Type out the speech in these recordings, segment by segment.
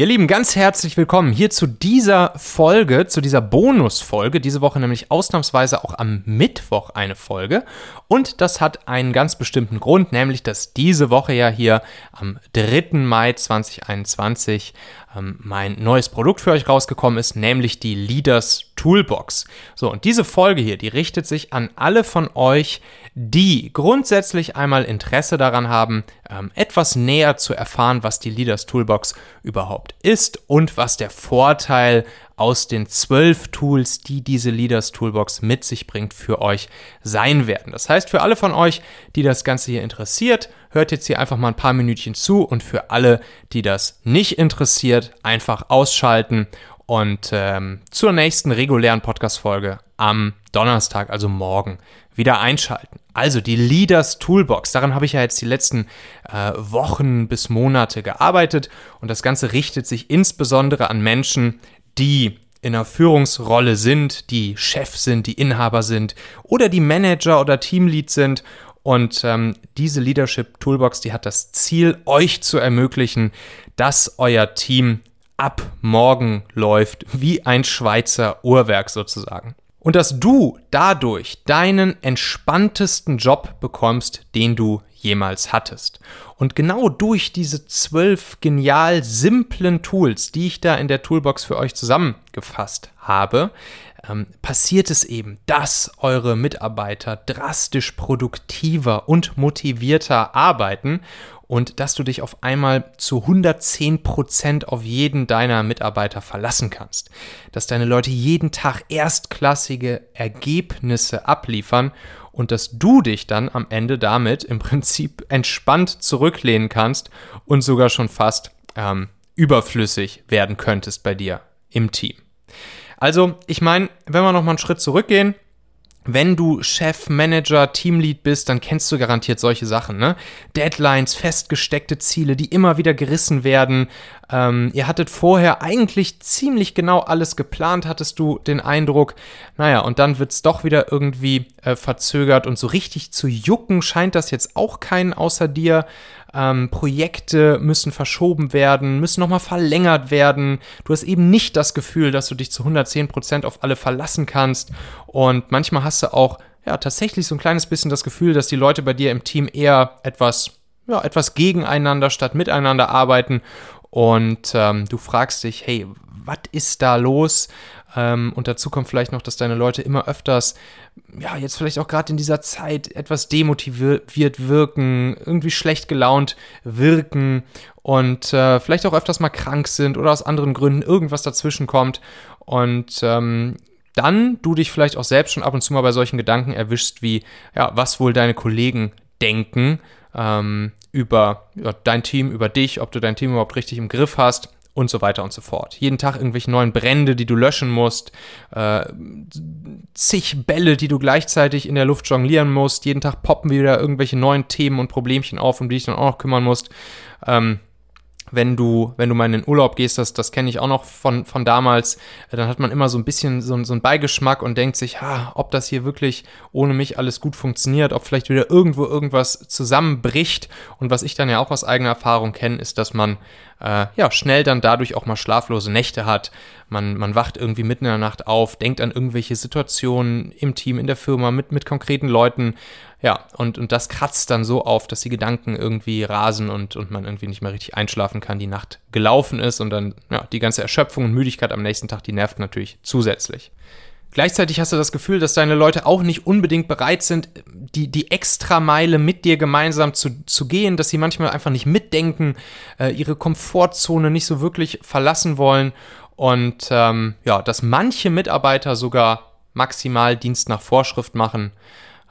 Ihr Lieben, ganz herzlich willkommen hier zu dieser Folge, zu dieser Bonusfolge. Diese Woche nämlich ausnahmsweise auch am Mittwoch eine Folge. Und das hat einen ganz bestimmten Grund, nämlich dass diese Woche ja hier am 3. Mai 2021 ähm, mein neues Produkt für euch rausgekommen ist, nämlich die Leaders Toolbox. So, und diese Folge hier, die richtet sich an alle von euch, die grundsätzlich einmal Interesse daran haben, ähm, etwas näher zu erfahren, was die Leaders Toolbox überhaupt ist und was der Vorteil aus den zwölf Tools, die diese Leaders Toolbox mit sich bringt, für euch sein werden. Das heißt, für alle von euch, die das Ganze hier interessiert, hört jetzt hier einfach mal ein paar Minütchen zu und für alle, die das nicht interessiert, einfach ausschalten und ähm, zur nächsten regulären Podcast-Folge am Donnerstag, also morgen, wieder einschalten. Also die Leaders Toolbox, daran habe ich ja jetzt die letzten äh, Wochen bis Monate gearbeitet und das Ganze richtet sich insbesondere an Menschen, die in einer Führungsrolle sind, die Chef sind, die Inhaber sind oder die Manager oder Teamlead sind. Und ähm, diese Leadership Toolbox, die hat das Ziel, euch zu ermöglichen, dass euer Team ab morgen läuft, wie ein Schweizer Uhrwerk sozusagen. Und dass du dadurch deinen entspanntesten Job bekommst, den du jemals hattest. Und genau durch diese zwölf genial simplen Tools, die ich da in der Toolbox für euch zusammengefasst habe, ähm, passiert es eben, dass eure Mitarbeiter drastisch produktiver und motivierter arbeiten und dass du dich auf einmal zu 110 Prozent auf jeden deiner Mitarbeiter verlassen kannst. Dass deine Leute jeden Tag erstklassige Ergebnisse abliefern und dass du dich dann am Ende damit im Prinzip entspannt zurücklehnen kannst und sogar schon fast ähm, überflüssig werden könntest bei dir im Team. Also, ich meine, wenn wir nochmal einen Schritt zurückgehen, wenn du Chef, Manager, Teamlead bist, dann kennst du garantiert solche Sachen, ne? Deadlines, festgesteckte Ziele, die immer wieder gerissen werden. Ähm, ihr hattet vorher eigentlich ziemlich genau alles geplant, hattest du den Eindruck. Naja, und dann wird es doch wieder irgendwie äh, verzögert und so richtig zu jucken scheint das jetzt auch keinen außer dir. Ähm, Projekte müssen verschoben werden, müssen nochmal verlängert werden. Du hast eben nicht das Gefühl, dass du dich zu 110% auf alle verlassen kannst. Und manchmal hast du auch ja, tatsächlich so ein kleines bisschen das Gefühl, dass die Leute bei dir im Team eher etwas, ja, etwas gegeneinander statt miteinander arbeiten. Und ähm, du fragst dich, hey, was ist da los? Ähm, und dazu kommt vielleicht noch, dass deine Leute immer öfters, ja, jetzt vielleicht auch gerade in dieser Zeit etwas demotiviert wirken, irgendwie schlecht gelaunt wirken und äh, vielleicht auch öfters mal krank sind oder aus anderen Gründen irgendwas dazwischen kommt. Und ähm, dann du dich vielleicht auch selbst schon ab und zu mal bei solchen Gedanken erwischst, wie, ja, was wohl deine Kollegen denken ähm, über ja, dein Team, über dich, ob du dein Team überhaupt richtig im Griff hast und so weiter und so fort. Jeden Tag irgendwelche neuen Brände, die du löschen musst, äh, zig Bälle, die du gleichzeitig in der Luft jonglieren musst. Jeden Tag poppen wieder irgendwelche neuen Themen und Problemchen auf, um die dich dann auch noch kümmern musst. Ähm, wenn du, wenn du mal in den Urlaub gehst, das, das kenne ich auch noch von, von damals, äh, dann hat man immer so ein bisschen so, so einen Beigeschmack und denkt sich, ha, ob das hier wirklich ohne mich alles gut funktioniert, ob vielleicht wieder irgendwo irgendwas zusammenbricht. Und was ich dann ja auch aus eigener Erfahrung kenne, ist, dass man äh, ja schnell dann dadurch auch mal schlaflose Nächte hat. Man, man wacht irgendwie mitten in der Nacht auf, denkt an irgendwelche Situationen im Team, in der Firma, mit, mit konkreten Leuten ja, und, und das kratzt dann so auf, dass die Gedanken irgendwie rasen und, und man irgendwie nicht mehr richtig einschlafen kann, die Nacht gelaufen ist und dann, ja, die ganze Erschöpfung und Müdigkeit am nächsten Tag, die nervt natürlich zusätzlich. Gleichzeitig hast du das Gefühl, dass deine Leute auch nicht unbedingt bereit sind, die, die Extrameile mit dir gemeinsam zu, zu gehen, dass sie manchmal einfach nicht mitdenken, äh, ihre Komfortzone nicht so wirklich verlassen wollen und ähm, ja, dass manche Mitarbeiter sogar maximal Dienst nach Vorschrift machen.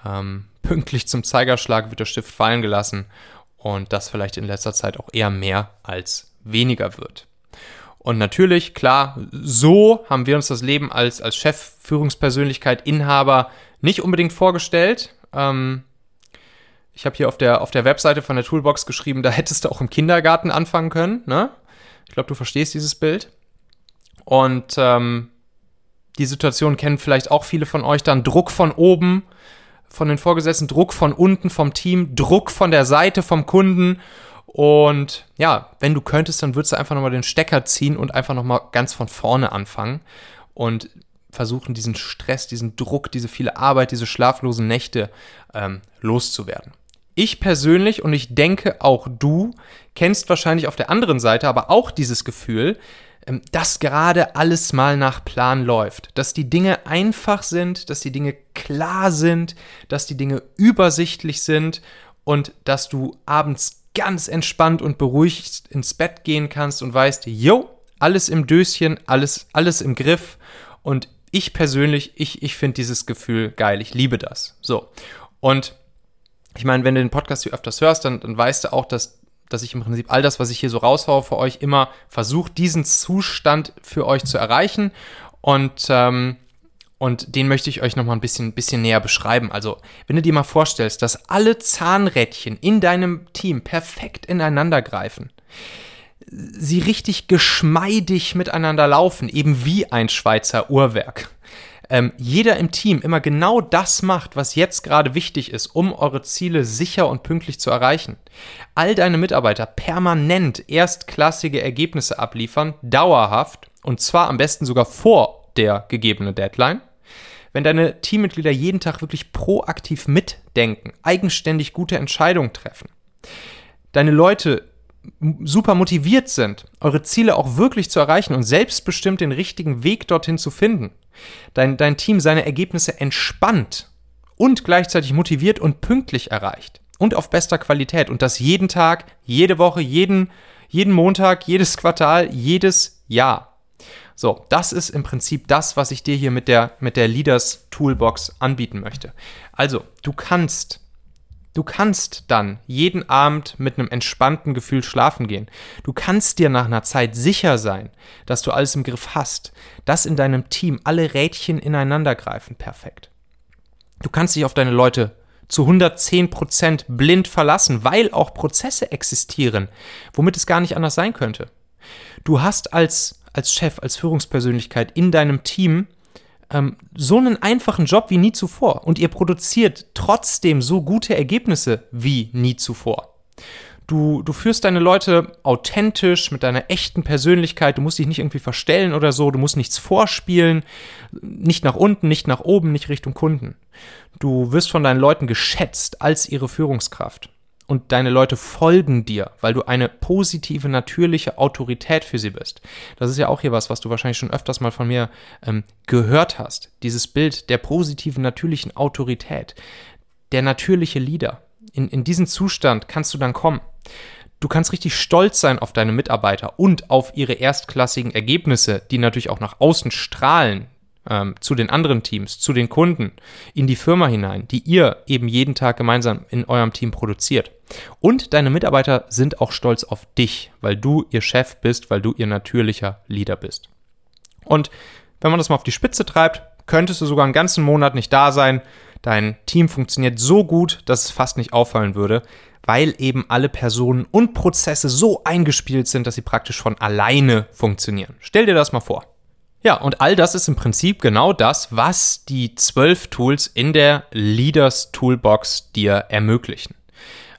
Ähm, pünktlich zum Zeigerschlag wird der Stift fallen gelassen und das vielleicht in letzter Zeit auch eher mehr als weniger wird. Und natürlich, klar, so haben wir uns das Leben als, als Chef, Führungspersönlichkeit, Inhaber nicht unbedingt vorgestellt. Ähm, ich habe hier auf der, auf der Webseite von der Toolbox geschrieben, da hättest du auch im Kindergarten anfangen können. Ne? Ich glaube, du verstehst dieses Bild. Und ähm, die Situation kennen vielleicht auch viele von euch dann. Druck von oben, von den Vorgesetzten, Druck von unten vom Team, Druck von der Seite vom Kunden Und ja, wenn du könntest, dann würdest du einfach nochmal den Stecker ziehen und einfach nochmal ganz von vorne anfangen und versuchen, diesen Stress, diesen Druck, diese viele Arbeit, diese schlaflosen Nächte ähm, loszuwerden. Ich persönlich und ich denke auch du kennst wahrscheinlich auf der anderen Seite aber auch dieses Gefühl, ähm, dass gerade alles mal nach Plan läuft, dass die Dinge einfach sind, dass die Dinge klar sind, dass die Dinge übersichtlich sind und dass du abends ganz entspannt und beruhigt ins Bett gehen kannst und weißt, jo, alles im Döschen, alles, alles im Griff und ich persönlich, ich, ich finde dieses Gefühl geil, ich liebe das. So. Und ich meine, wenn du den Podcast hier öfters hörst, dann, dann weißt du auch, dass dass ich im Prinzip all das, was ich hier so raushaue für euch, immer versuche, diesen Zustand für euch zu erreichen. Und, ähm, und den möchte ich euch nochmal ein bisschen, bisschen näher beschreiben. Also, wenn du dir mal vorstellst, dass alle Zahnrädchen in deinem Team perfekt ineinander greifen, sie richtig geschmeidig miteinander laufen, eben wie ein Schweizer Uhrwerk ähm, jeder im Team immer genau das macht, was jetzt gerade wichtig ist, um eure Ziele sicher und pünktlich zu erreichen. All deine Mitarbeiter permanent erstklassige Ergebnisse abliefern, dauerhaft und zwar am besten sogar vor der gegebenen Deadline. Wenn deine Teammitglieder jeden Tag wirklich proaktiv mitdenken, eigenständig gute Entscheidungen treffen, deine Leute super motiviert sind, eure Ziele auch wirklich zu erreichen und selbstbestimmt den richtigen Weg dorthin zu finden, dein, dein Team seine Ergebnisse entspannt und gleichzeitig motiviert und pünktlich erreicht und auf bester Qualität und das jeden Tag, jede Woche, jeden, jeden Montag, jedes Quartal, jedes Jahr. So, das ist im Prinzip das, was ich dir hier mit der, mit der Leaders Toolbox anbieten möchte. Also, du kannst Du kannst dann jeden Abend mit einem entspannten Gefühl schlafen gehen. Du kannst dir nach einer Zeit sicher sein, dass du alles im Griff hast, dass in deinem Team alle Rädchen ineinander greifen perfekt. Du kannst dich auf deine Leute zu 110% blind verlassen, weil auch Prozesse existieren, womit es gar nicht anders sein könnte. Du hast als, als Chef, als Führungspersönlichkeit in deinem Team ähm, so einen einfachen Job wie nie zuvor und ihr produziert trotzdem so gute Ergebnisse wie nie zuvor. Du, du führst deine Leute authentisch mit deiner echten Persönlichkeit. Du musst dich nicht irgendwie verstellen oder so. Du musst nichts vorspielen. Nicht nach unten, nicht nach oben, nicht Richtung Kunden. Du wirst von deinen Leuten geschätzt als ihre Führungskraft und deine Leute folgen dir, weil du eine positive, natürliche Autorität für sie bist. Das ist ja auch hier was, was du wahrscheinlich schon öfters mal von mir ähm, gehört hast. Dieses Bild der positiven, natürlichen Autorität, der natürliche Leader. In, in diesen Zustand kannst du dann kommen. Du kannst richtig stolz sein auf deine Mitarbeiter und auf ihre erstklassigen Ergebnisse, die natürlich auch nach außen strahlen, ähm, zu den anderen Teams, zu den Kunden, in die Firma hinein, die ihr eben jeden Tag gemeinsam in eurem Team produziert. Und deine Mitarbeiter sind auch stolz auf dich, weil du ihr Chef bist, weil du ihr natürlicher Leader bist. Und wenn man das mal auf die Spitze treibt, könntest du sogar einen ganzen Monat nicht da sein. Dein Team funktioniert so gut, dass es fast nicht auffallen würde, weil eben alle Personen und Prozesse so eingespielt sind, dass sie praktisch von alleine funktionieren. Stell dir das mal vor. Ja, und all das ist im Prinzip genau das, was die zwölf Tools in der Leaders Toolbox dir ermöglichen.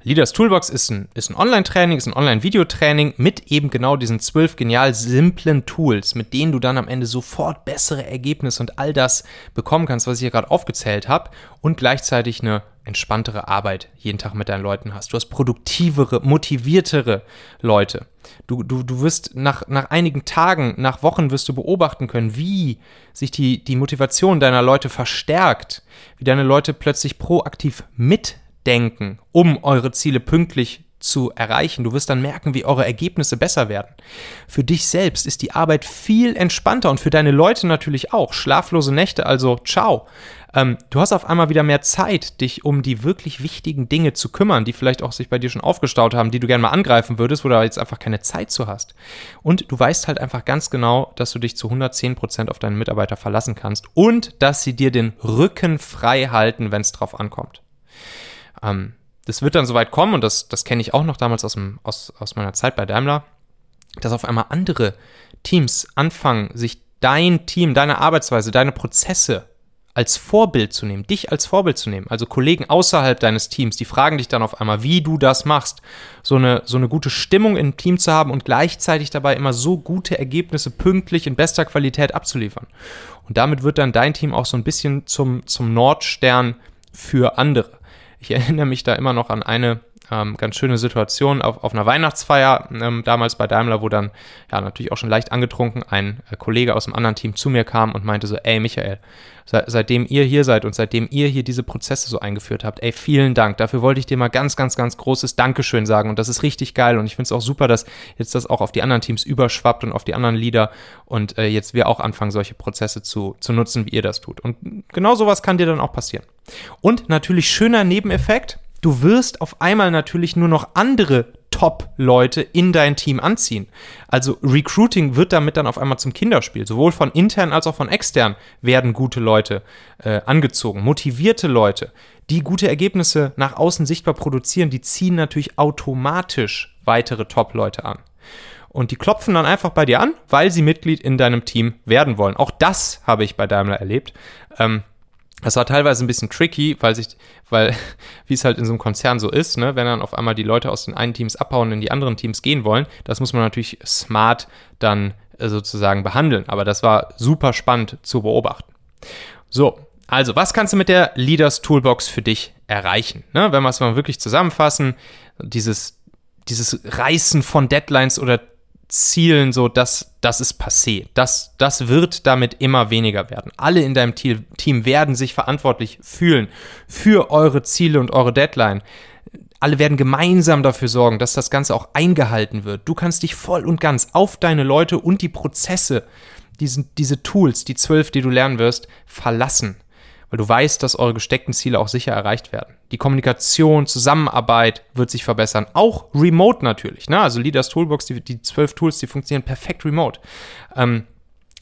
Leaders Toolbox ist ein, ist ein Online-Training, ist ein Online-Videotraining mit eben genau diesen zwölf genial simplen Tools, mit denen du dann am Ende sofort bessere Ergebnisse und all das bekommen kannst, was ich hier gerade aufgezählt habe und gleichzeitig eine entspanntere Arbeit jeden Tag mit deinen Leuten hast. Du hast produktivere, motiviertere Leute. Du, du, du wirst nach, nach einigen Tagen, nach Wochen wirst du beobachten können, wie sich die, die Motivation deiner Leute verstärkt, wie deine Leute plötzlich proaktiv mitdenken, um eure Ziele pünktlich zu erreichen. Du wirst dann merken, wie eure Ergebnisse besser werden. Für dich selbst ist die Arbeit viel entspannter und für deine Leute natürlich auch. Schlaflose Nächte, also ciao. Ähm, du hast auf einmal wieder mehr Zeit, dich um die wirklich wichtigen Dinge zu kümmern, die vielleicht auch sich bei dir schon aufgestaut haben, die du gerne mal angreifen würdest, wo du jetzt einfach keine Zeit zu hast. Und du weißt halt einfach ganz genau, dass du dich zu 110 Prozent auf deinen Mitarbeiter verlassen kannst und dass sie dir den Rücken frei halten, wenn es drauf ankommt. Ähm, das wird dann soweit kommen, und das, das kenne ich auch noch damals aus, dem, aus, aus meiner Zeit bei Daimler, dass auf einmal andere Teams anfangen, sich dein Team, deine Arbeitsweise, deine Prozesse als Vorbild zu nehmen, dich als Vorbild zu nehmen, also Kollegen außerhalb deines Teams, die fragen dich dann auf einmal, wie du das machst, so eine, so eine gute Stimmung im Team zu haben und gleichzeitig dabei immer so gute Ergebnisse pünktlich in bester Qualität abzuliefern. Und damit wird dann dein Team auch so ein bisschen zum, zum Nordstern für andere. Ich erinnere mich da immer noch an eine ähm, ganz schöne Situation auf, auf einer Weihnachtsfeier ähm, damals bei Daimler, wo dann ja natürlich auch schon leicht angetrunken ein äh, Kollege aus einem anderen Team zu mir kam und meinte so, ey Michael, se seitdem ihr hier seid und seitdem ihr hier diese Prozesse so eingeführt habt, ey vielen Dank. Dafür wollte ich dir mal ganz, ganz, ganz großes Dankeschön sagen und das ist richtig geil und ich finde es auch super, dass jetzt das auch auf die anderen Teams überschwappt und auf die anderen Leader und äh, jetzt wir auch anfangen, solche Prozesse zu, zu nutzen, wie ihr das tut. Und genau sowas kann dir dann auch passieren. Und natürlich schöner Nebeneffekt, du wirst auf einmal natürlich nur noch andere Top-Leute in dein Team anziehen. Also Recruiting wird damit dann auf einmal zum Kinderspiel. Sowohl von intern als auch von extern werden gute Leute äh, angezogen, motivierte Leute, die gute Ergebnisse nach außen sichtbar produzieren, die ziehen natürlich automatisch weitere Top-Leute an. Und die klopfen dann einfach bei dir an, weil sie Mitglied in deinem Team werden wollen. Auch das habe ich bei Daimler erlebt. Ähm, das war teilweise ein bisschen tricky, weil sich, weil, wie es halt in so einem Konzern so ist, ne, wenn dann auf einmal die Leute aus den einen Teams abhauen und in die anderen Teams gehen wollen, das muss man natürlich smart dann äh, sozusagen behandeln. Aber das war super spannend zu beobachten. So, also, was kannst du mit der Leaders Toolbox für dich erreichen? Ne, wenn wir es mal wirklich zusammenfassen, dieses, dieses Reißen von Deadlines oder Zielen so, dass das ist passé. Das, das wird damit immer weniger werden. Alle in deinem Team werden sich verantwortlich fühlen für eure Ziele und eure Deadline. Alle werden gemeinsam dafür sorgen, dass das Ganze auch eingehalten wird. Du kannst dich voll und ganz auf deine Leute und die Prozesse, diesen, diese Tools, die zwölf, die du lernen wirst, verlassen weil du weißt, dass eure gesteckten Ziele auch sicher erreicht werden. Die Kommunikation, Zusammenarbeit wird sich verbessern, auch remote natürlich. Ne? Also Leaders Toolbox, die, zwölf Tools, die funktionieren perfekt remote. Ähm,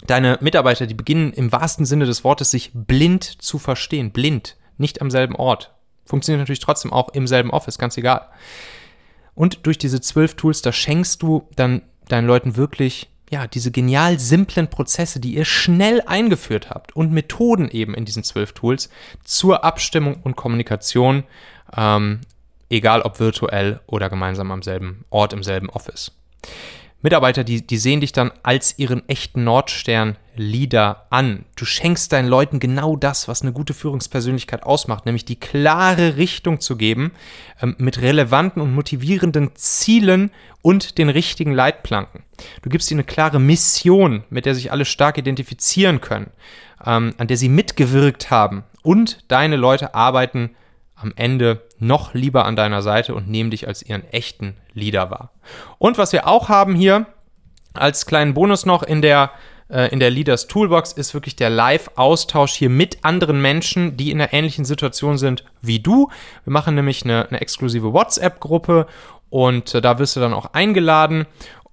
deine Mitarbeiter, die beginnen im wahrsten Sinne des Wortes, sich blind zu verstehen. Blind, nicht am selben Ort. Funktioniert natürlich trotzdem auch im selben Office, ganz egal. Und durch diese zwölf Tools, da schenkst du dann deinen Leuten wirklich ja, diese genial simplen Prozesse, die ihr schnell eingeführt habt und Methoden eben in diesen zwölf Tools zur Abstimmung und Kommunikation, ähm, egal ob virtuell oder gemeinsam am selben Ort, im selben Office. Mitarbeiter, die, die sehen dich dann als ihren echten Nordstern-Leader an. Du schenkst deinen Leuten genau das, was eine gute Führungspersönlichkeit ausmacht, nämlich die klare Richtung zu geben, ähm, mit relevanten und motivierenden Zielen und den richtigen Leitplanken. Du gibst ihnen eine klare Mission, mit der sich alle stark identifizieren können, ähm, an der sie mitgewirkt haben und deine Leute arbeiten am Ende noch lieber an deiner Seite und nehmen dich als ihren echten Leader wahr. Und was wir auch haben hier als kleinen Bonus noch in der äh, in der Leaders Toolbox ist wirklich der Live-Austausch hier mit anderen Menschen, die in einer ähnlichen Situation sind wie du. Wir machen nämlich eine, eine exklusive WhatsApp-Gruppe und äh, da wirst du dann auch eingeladen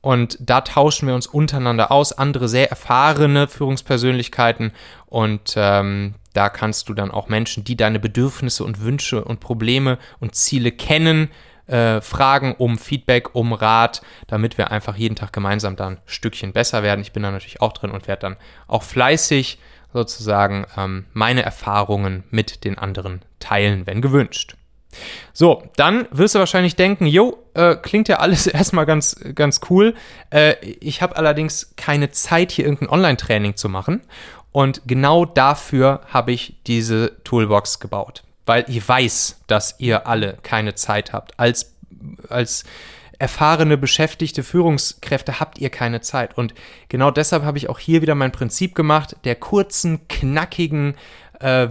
und da tauschen wir uns untereinander aus, andere sehr erfahrene Führungspersönlichkeiten und ähm, da kannst du dann auch Menschen, die deine Bedürfnisse und Wünsche und Probleme und Ziele kennen, äh, fragen um Feedback, um Rat, damit wir einfach jeden Tag gemeinsam dann ein Stückchen besser werden. Ich bin da natürlich auch drin und werde dann auch fleißig sozusagen ähm, meine Erfahrungen mit den anderen teilen, wenn gewünscht. So, dann wirst du wahrscheinlich denken, jo, äh, klingt ja alles erstmal ganz, ganz cool. Äh, ich habe allerdings keine Zeit, hier irgendein Online-Training zu machen. Und genau dafür habe ich diese Toolbox gebaut. Weil ich weiß, dass ihr alle keine Zeit habt. Als, als erfahrene, beschäftigte Führungskräfte habt ihr keine Zeit. Und genau deshalb habe ich auch hier wieder mein Prinzip gemacht, der kurzen, knackigen äh,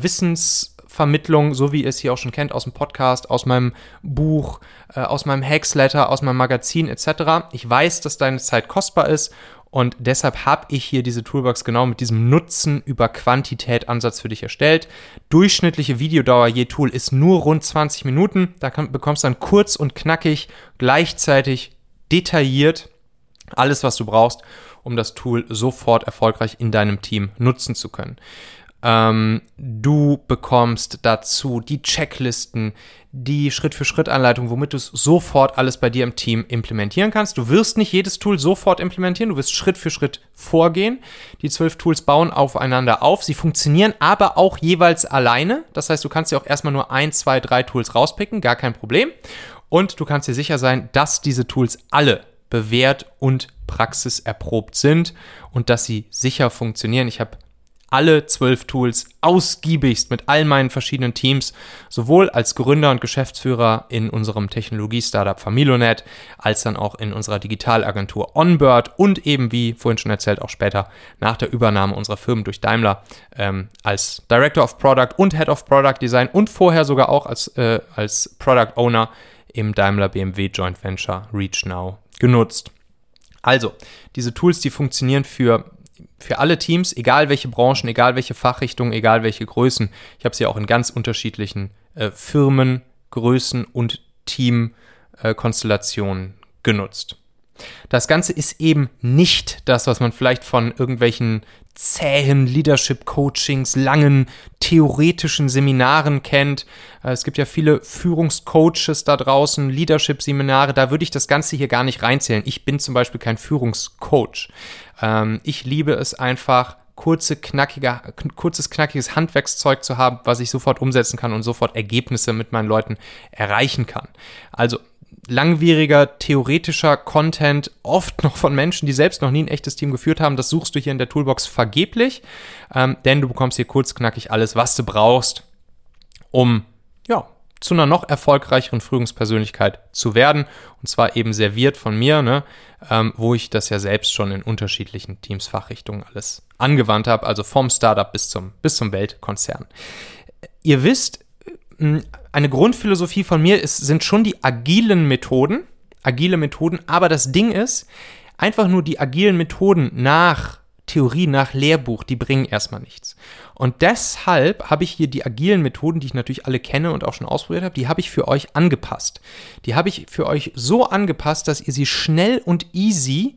Wissensvermittlung, so wie ihr es hier auch schon kennt aus dem Podcast, aus meinem Buch, äh, aus meinem Hacksletter, aus meinem Magazin etc. Ich weiß, dass deine Zeit kostbar ist und deshalb habe ich hier diese Toolbox genau mit diesem Nutzen über Quantität Ansatz für dich erstellt. Durchschnittliche Videodauer je Tool ist nur rund 20 Minuten. Da kann, bekommst du dann kurz und knackig, gleichzeitig detailliert alles, was du brauchst, um das Tool sofort erfolgreich in deinem Team nutzen zu können. Ähm, du bekommst dazu die Checklisten, die Schritt-für-Schritt-Anleitung, womit du es sofort alles bei dir im Team implementieren kannst. Du wirst nicht jedes Tool sofort implementieren, du wirst Schritt für Schritt vorgehen. Die zwölf Tools bauen aufeinander auf. Sie funktionieren aber auch jeweils alleine. Das heißt, du kannst dir auch erstmal nur ein, zwei, drei Tools rauspicken, gar kein Problem. Und du kannst dir sicher sein, dass diese Tools alle bewährt und praxiserprobt sind und dass sie sicher funktionieren. Ich habe alle zwölf Tools ausgiebigst mit all meinen verschiedenen Teams, sowohl als Gründer und Geschäftsführer in unserem Technologie-Startup Familonet, als dann auch in unserer Digitalagentur Onbird und eben, wie vorhin schon erzählt, auch später nach der Übernahme unserer Firmen durch Daimler ähm, als Director of Product und Head of Product Design und vorher sogar auch als, äh, als Product Owner im Daimler BMW Joint Venture ReachNow genutzt. Also, diese Tools, die funktionieren für für alle Teams, egal welche Branchen, egal welche Fachrichtungen, egal welche Größen. Ich habe sie auch in ganz unterschiedlichen äh, Firmen, Größen und Teamkonstellationen äh, genutzt. Das Ganze ist eben nicht das, was man vielleicht von irgendwelchen zähen Leadership-Coachings, langen theoretischen Seminaren kennt. Äh, es gibt ja viele Führungscoaches da draußen, Leadership-Seminare, da würde ich das Ganze hier gar nicht reinzählen. Ich bin zum Beispiel kein Führungscoach. Ähm, ich liebe es einfach, kurze, knackige, kurzes, knackiges Handwerkszeug zu haben, was ich sofort umsetzen kann und sofort Ergebnisse mit meinen Leuten erreichen kann. Also langwieriger theoretischer Content, oft noch von Menschen, die selbst noch nie ein echtes Team geführt haben. Das suchst du hier in der Toolbox vergeblich, ähm, denn du bekommst hier kurzknackig alles, was du brauchst, um ja, zu einer noch erfolgreicheren Führungspersönlichkeit zu werden. Und zwar eben serviert von mir, ne, ähm, wo ich das ja selbst schon in unterschiedlichen Teams, Fachrichtungen alles angewandt habe, also vom Startup bis zum, bis zum Weltkonzern. Ihr wisst, eine Grundphilosophie von mir ist, sind schon die agilen Methoden, agile Methoden, aber das Ding ist, einfach nur die agilen Methoden nach Theorie, nach Lehrbuch, die bringen erstmal nichts. Und deshalb habe ich hier die agilen Methoden, die ich natürlich alle kenne und auch schon ausprobiert habe, die habe ich für euch angepasst. Die habe ich für euch so angepasst, dass ihr sie schnell und easy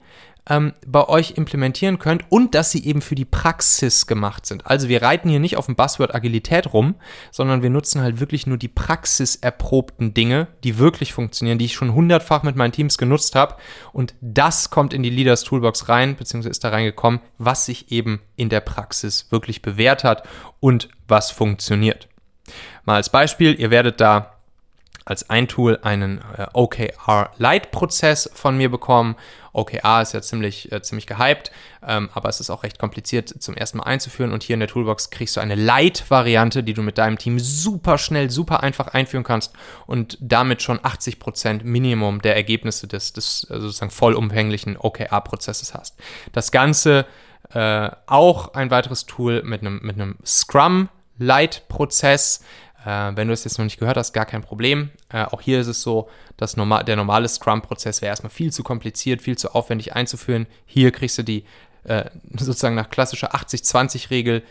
ähm, bei euch implementieren könnt und dass sie eben für die Praxis gemacht sind. Also wir reiten hier nicht auf dem Buzzword Agilität rum, sondern wir nutzen halt wirklich nur die praxiserprobten Dinge, die wirklich funktionieren, die ich schon hundertfach mit meinen Teams genutzt habe und das kommt in die Leaders Toolbox rein, beziehungsweise ist da reingekommen, was sich eben in der Praxis wirklich bewährt hat und was funktioniert. Mal als Beispiel, ihr werdet da als ein Tool einen äh, OKR Lite Prozess von mir bekommen. OKR ist ja ziemlich, äh, ziemlich gehypt, ähm, aber es ist auch recht kompliziert zum ersten Mal einzuführen. Und hier in der Toolbox kriegst du eine Lite-Variante, die du mit deinem Team super schnell, super einfach einführen kannst und damit schon 80% Minimum der Ergebnisse des, des also sozusagen vollumfänglichen OKR-Prozesses hast. Das Ganze äh, auch ein weiteres Tool mit einem, mit einem Scrum Lite-Prozess. Äh, wenn du es jetzt noch nicht gehört hast, gar kein Problem. Äh, auch hier ist es so, dass normal, der normale Scrum-Prozess wäre erstmal viel zu kompliziert, viel zu aufwendig einzuführen. Hier kriegst du die äh, sozusagen nach klassischer 80-20-Regel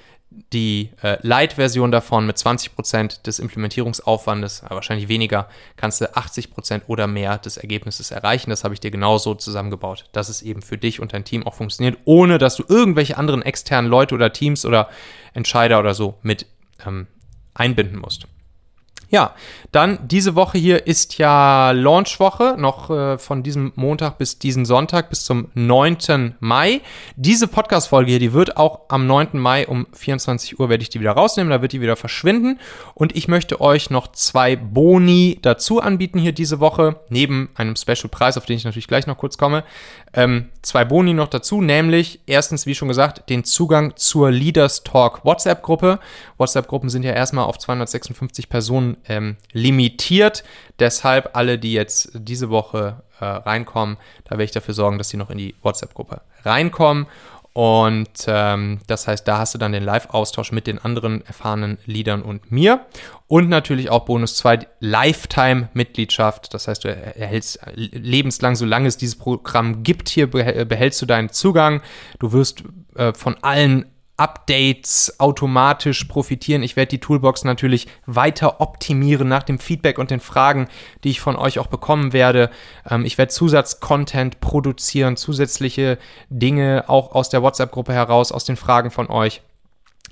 die äh, Light-Version davon mit 20% des Implementierungsaufwandes, äh, wahrscheinlich weniger, kannst du 80% oder mehr des Ergebnisses erreichen. Das habe ich dir genauso zusammengebaut, dass es eben für dich und dein Team auch funktioniert, ohne dass du irgendwelche anderen externen Leute oder Teams oder Entscheider oder so mit ähm, einbinden musst. Ja, dann diese Woche hier ist ja Launchwoche, noch äh, von diesem Montag bis diesen Sonntag bis zum 9. Mai. Diese Podcast-Folge hier, die wird auch am 9. Mai um 24 Uhr werde ich die wieder rausnehmen, da wird die wieder verschwinden. Und ich möchte euch noch zwei Boni dazu anbieten hier diese Woche, neben einem Special-Preis, auf den ich natürlich gleich noch kurz komme. Ähm, zwei Boni noch dazu, nämlich erstens, wie schon gesagt, den Zugang zur Leaders Talk WhatsApp-Gruppe. WhatsApp-Gruppen sind ja erstmal auf 256 Personen ähm, limitiert. Deshalb alle, die jetzt diese Woche äh, reinkommen, da werde ich dafür sorgen, dass sie noch in die WhatsApp-Gruppe reinkommen. Und ähm, das heißt, da hast du dann den Live-Austausch mit den anderen erfahrenen Leadern und mir. Und natürlich auch Bonus 2, Lifetime-Mitgliedschaft. Das heißt, du erhältst lebenslang, solange es dieses Programm gibt, hier behältst du deinen Zugang. Du wirst äh, von allen Updates automatisch profitieren. Ich werde die Toolbox natürlich weiter optimieren nach dem Feedback und den Fragen, die ich von euch auch bekommen werde. Ähm, ich werde Zusatzcontent produzieren, zusätzliche Dinge auch aus der WhatsApp-Gruppe heraus, aus den Fragen von euch.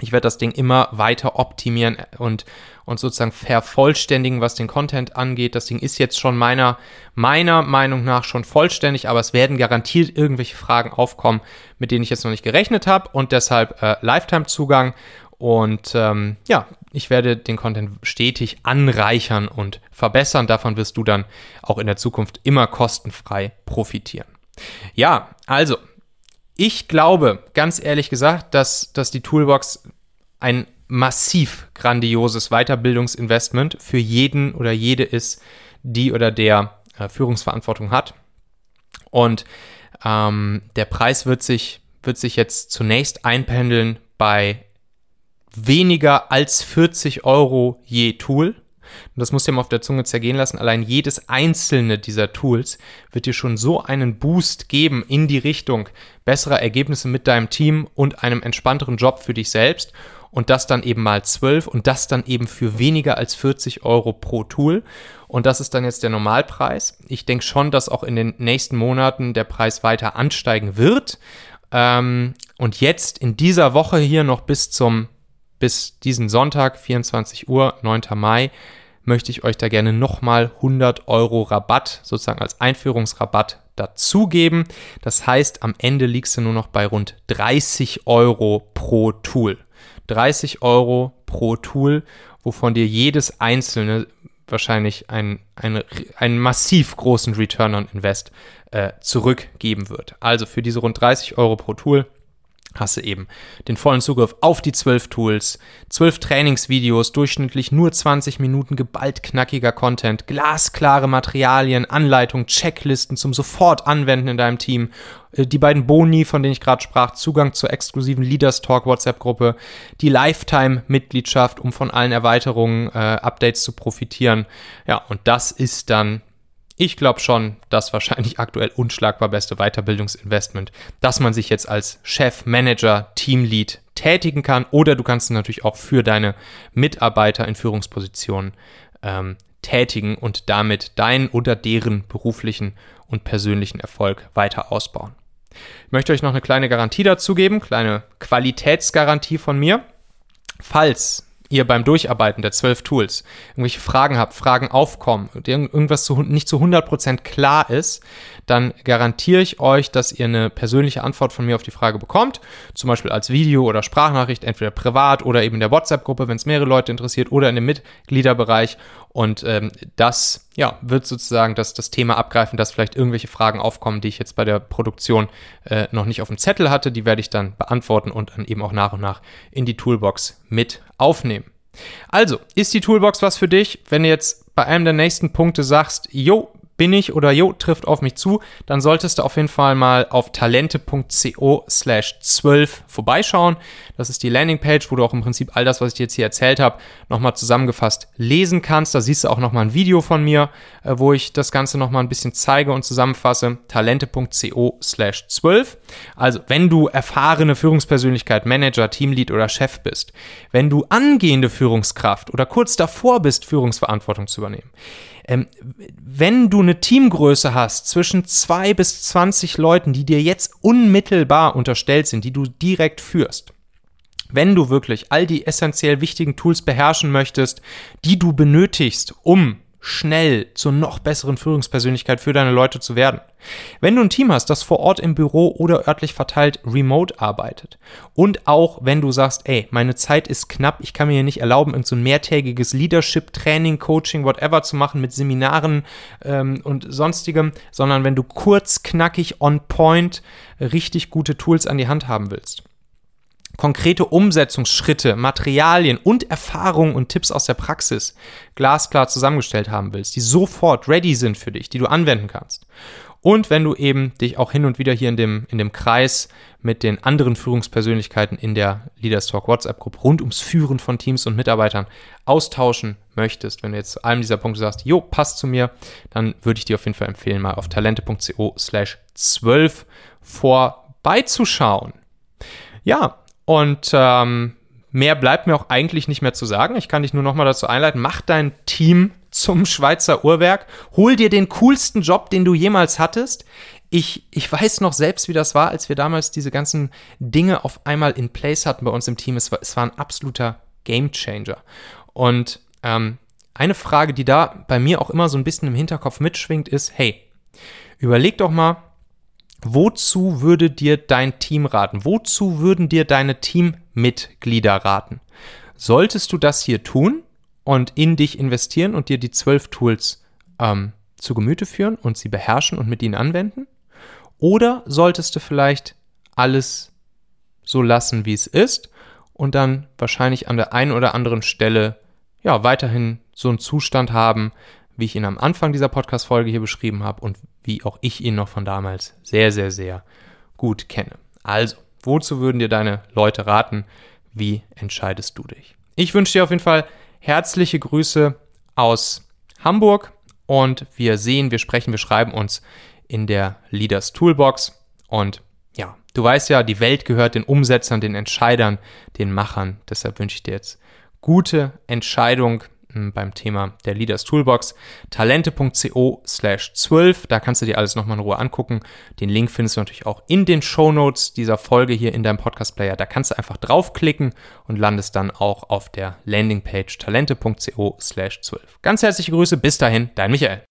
Ich werde das Ding immer weiter optimieren und, und sozusagen vervollständigen, was den Content angeht. Das Ding ist jetzt schon meiner, meiner Meinung nach schon vollständig, aber es werden garantiert irgendwelche Fragen aufkommen, mit denen ich jetzt noch nicht gerechnet habe und deshalb äh, Lifetime-Zugang. Und ähm, ja, ich werde den Content stetig anreichern und verbessern. Davon wirst du dann auch in der Zukunft immer kostenfrei profitieren. Ja, also ich glaube, ganz ehrlich gesagt, dass, dass die Toolbox ein massiv grandioses Weiterbildungsinvestment für jeden oder jede ist, die oder der äh, Führungsverantwortung hat. Und ähm, der Preis wird sich, wird sich jetzt zunächst einpendeln bei weniger als 40 Euro je Tool. Und das musst du dir mal auf der Zunge zergehen lassen. Allein jedes einzelne dieser Tools wird dir schon so einen Boost geben in die Richtung besserer Ergebnisse mit deinem Team und einem entspannteren Job für dich selbst. Und das dann eben mal 12 und das dann eben für weniger als 40 Euro pro Tool. Und das ist dann jetzt der Normalpreis. Ich denke schon, dass auch in den nächsten Monaten der Preis weiter ansteigen wird. Ähm, und jetzt in dieser Woche hier noch bis zum bis diesen Sonntag, 24 Uhr, 9. Mai, möchte ich euch da gerne nochmal 100 Euro Rabatt, sozusagen als Einführungsrabatt dazugeben. Das heißt, am Ende liegst du nur noch bei rund 30 Euro pro Tool. 30 Euro pro Tool, wovon dir jedes einzelne wahrscheinlich einen, einen, einen massiv großen Return on Invest äh, zurückgeben wird. Also für diese rund 30 Euro pro Tool hast du eben den vollen Zugriff auf die zwölf Tools, zwölf Trainingsvideos, durchschnittlich nur 20 Minuten geballt knackiger Content, glasklare Materialien, Anleitungen, Checklisten zum sofort anwenden in deinem Team, äh, die beiden Boni, von denen ich gerade sprach, Zugang zur exklusiven Leaders Talk WhatsApp-Gruppe, die Lifetime-Mitgliedschaft, um von allen Erweiterungen, äh, Updates zu profitieren. Ja, und das ist dann ich glaube schon, das wahrscheinlich aktuell unschlagbar beste Weiterbildungsinvestment, dass man sich jetzt als Chef, Manager, Teamlead tätigen kann oder du kannst es natürlich auch für deine Mitarbeiter in Führungspositionen ähm, tätigen und damit deinen oder deren beruflichen und persönlichen Erfolg weiter ausbauen. Ich möchte euch noch eine kleine Garantie dazu geben, kleine Qualitätsgarantie von mir. Falls ihr beim Durcharbeiten der zwölf Tools irgendwelche Fragen habt, Fragen aufkommen, irgendwas zu, nicht zu 100% klar ist, dann garantiere ich euch, dass ihr eine persönliche Antwort von mir auf die Frage bekommt, zum Beispiel als Video oder Sprachnachricht, entweder privat oder eben in der WhatsApp-Gruppe, wenn es mehrere Leute interessiert, oder in dem Mitgliederbereich. Und ähm, das ja, wird sozusagen das, das Thema abgreifen, dass vielleicht irgendwelche Fragen aufkommen, die ich jetzt bei der Produktion äh, noch nicht auf dem Zettel hatte. Die werde ich dann beantworten und dann eben auch nach und nach in die Toolbox mit aufnehmen. Also, ist die Toolbox was für dich? Wenn du jetzt bei einem der nächsten Punkte sagst, jo, bin ich oder jo, trifft auf mich zu, dann solltest du auf jeden Fall mal auf talente.co slash 12 vorbeischauen. Das ist die Landingpage, wo du auch im Prinzip all das, was ich dir jetzt hier erzählt habe, nochmal zusammengefasst lesen kannst. Da siehst du auch nochmal ein Video von mir, äh, wo ich das Ganze nochmal ein bisschen zeige und zusammenfasse. talente.co slash 12. Also, wenn du erfahrene Führungspersönlichkeit, Manager, Teamlead oder Chef bist, wenn du angehende Führungskraft oder kurz davor bist, Führungsverantwortung zu übernehmen, ähm, wenn du eine Teamgröße hast zwischen zwei bis 20 Leuten, die dir jetzt unmittelbar unterstellt sind, die du direkt führst, wenn du wirklich all die essentiell wichtigen Tools beherrschen möchtest, die du benötigst, um schnell zur noch besseren Führungspersönlichkeit für deine Leute zu werden. Wenn du ein Team hast, das vor Ort im Büro oder örtlich verteilt remote arbeitet und auch wenn du sagst, ey, meine Zeit ist knapp, ich kann mir hier nicht erlauben, irgend so ein mehrtägiges Leadership, Training, Coaching, whatever zu machen mit Seminaren ähm, und sonstigem, sondern wenn du kurz, knackig, on point richtig gute Tools an die Hand haben willst konkrete Umsetzungsschritte, Materialien und Erfahrungen und Tipps aus der Praxis glasklar zusammengestellt haben willst, die sofort ready sind für dich, die du anwenden kannst. Und wenn du eben dich auch hin und wieder hier in dem, in dem Kreis mit den anderen Führungspersönlichkeiten in der Leaders Talk WhatsApp-Gruppe rund ums Führen von Teams und Mitarbeitern austauschen möchtest, wenn du jetzt zu einem dieser Punkte sagst, jo, passt zu mir, dann würde ich dir auf jeden Fall empfehlen, mal auf talente.co slash 12 vorbeizuschauen. Ja, und ähm, mehr bleibt mir auch eigentlich nicht mehr zu sagen. Ich kann dich nur noch mal dazu einleiten, mach dein Team zum Schweizer Uhrwerk, hol dir den coolsten Job, den du jemals hattest. Ich, ich weiß noch selbst, wie das war, als wir damals diese ganzen Dinge auf einmal in place hatten bei uns im Team. Es war, es war ein absoluter Game Changer. Und ähm, eine Frage, die da bei mir auch immer so ein bisschen im Hinterkopf mitschwingt, ist, hey, überleg doch mal, wozu würde dir dein Team raten? Wozu würden dir deine Teammitglieder raten? Solltest du das hier tun und in dich investieren und dir die zwölf Tools ähm, zu Gemüte führen und sie beherrschen und mit ihnen anwenden? Oder solltest du vielleicht alles so lassen, wie es ist und dann wahrscheinlich an der einen oder anderen Stelle ja weiterhin so einen Zustand haben, wie ich ihn am Anfang dieser Podcast-Folge hier beschrieben habe und wie auch ich ihn noch von damals sehr, sehr, sehr gut kenne. Also, wozu würden dir deine Leute raten? Wie entscheidest du dich? Ich wünsche dir auf jeden Fall herzliche Grüße aus Hamburg und wir sehen, wir sprechen, wir schreiben uns in der Leaders Toolbox und ja, du weißt ja, die Welt gehört den Umsetzern, den Entscheidern, den Machern. Deshalb wünsche ich dir jetzt gute Entscheidung beim Thema der Leaders Toolbox. Talente.co slash 12. Da kannst du dir alles nochmal in Ruhe angucken. Den Link findest du natürlich auch in den Show Notes dieser Folge hier in deinem Podcast-Player. Da kannst du einfach draufklicken und landest dann auch auf der Landingpage talente.co slash 12. Ganz herzliche Grüße. Bis dahin, dein Michael.